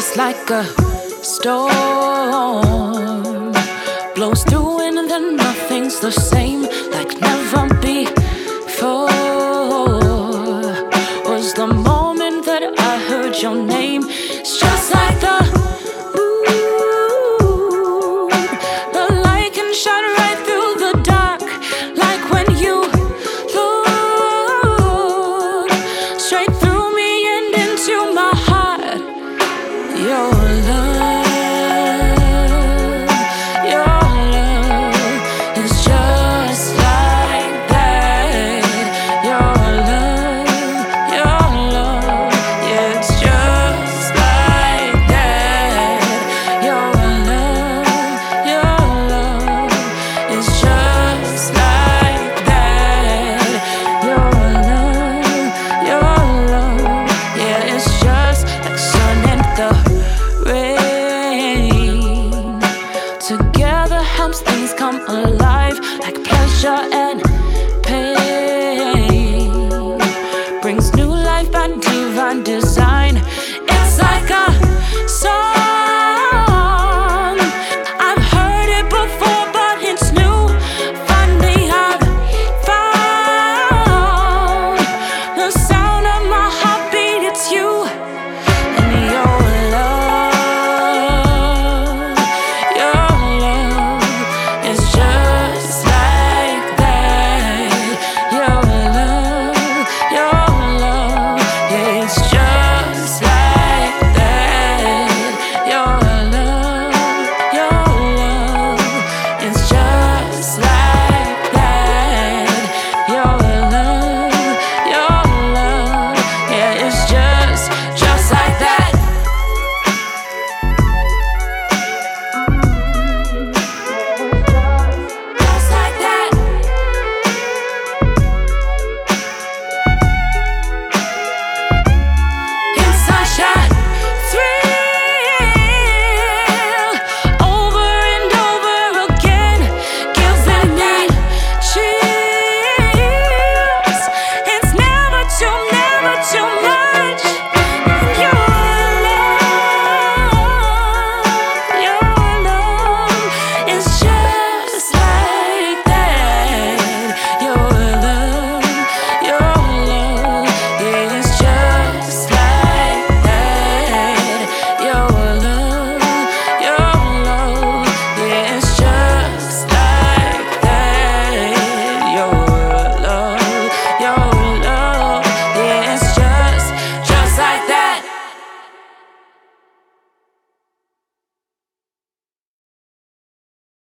just like a storm blows through, and then nothing's the same, like never before. Was the moment that I heard your name. your love. Together helps things come alive, like pleasure and pain. Brings new life and divine.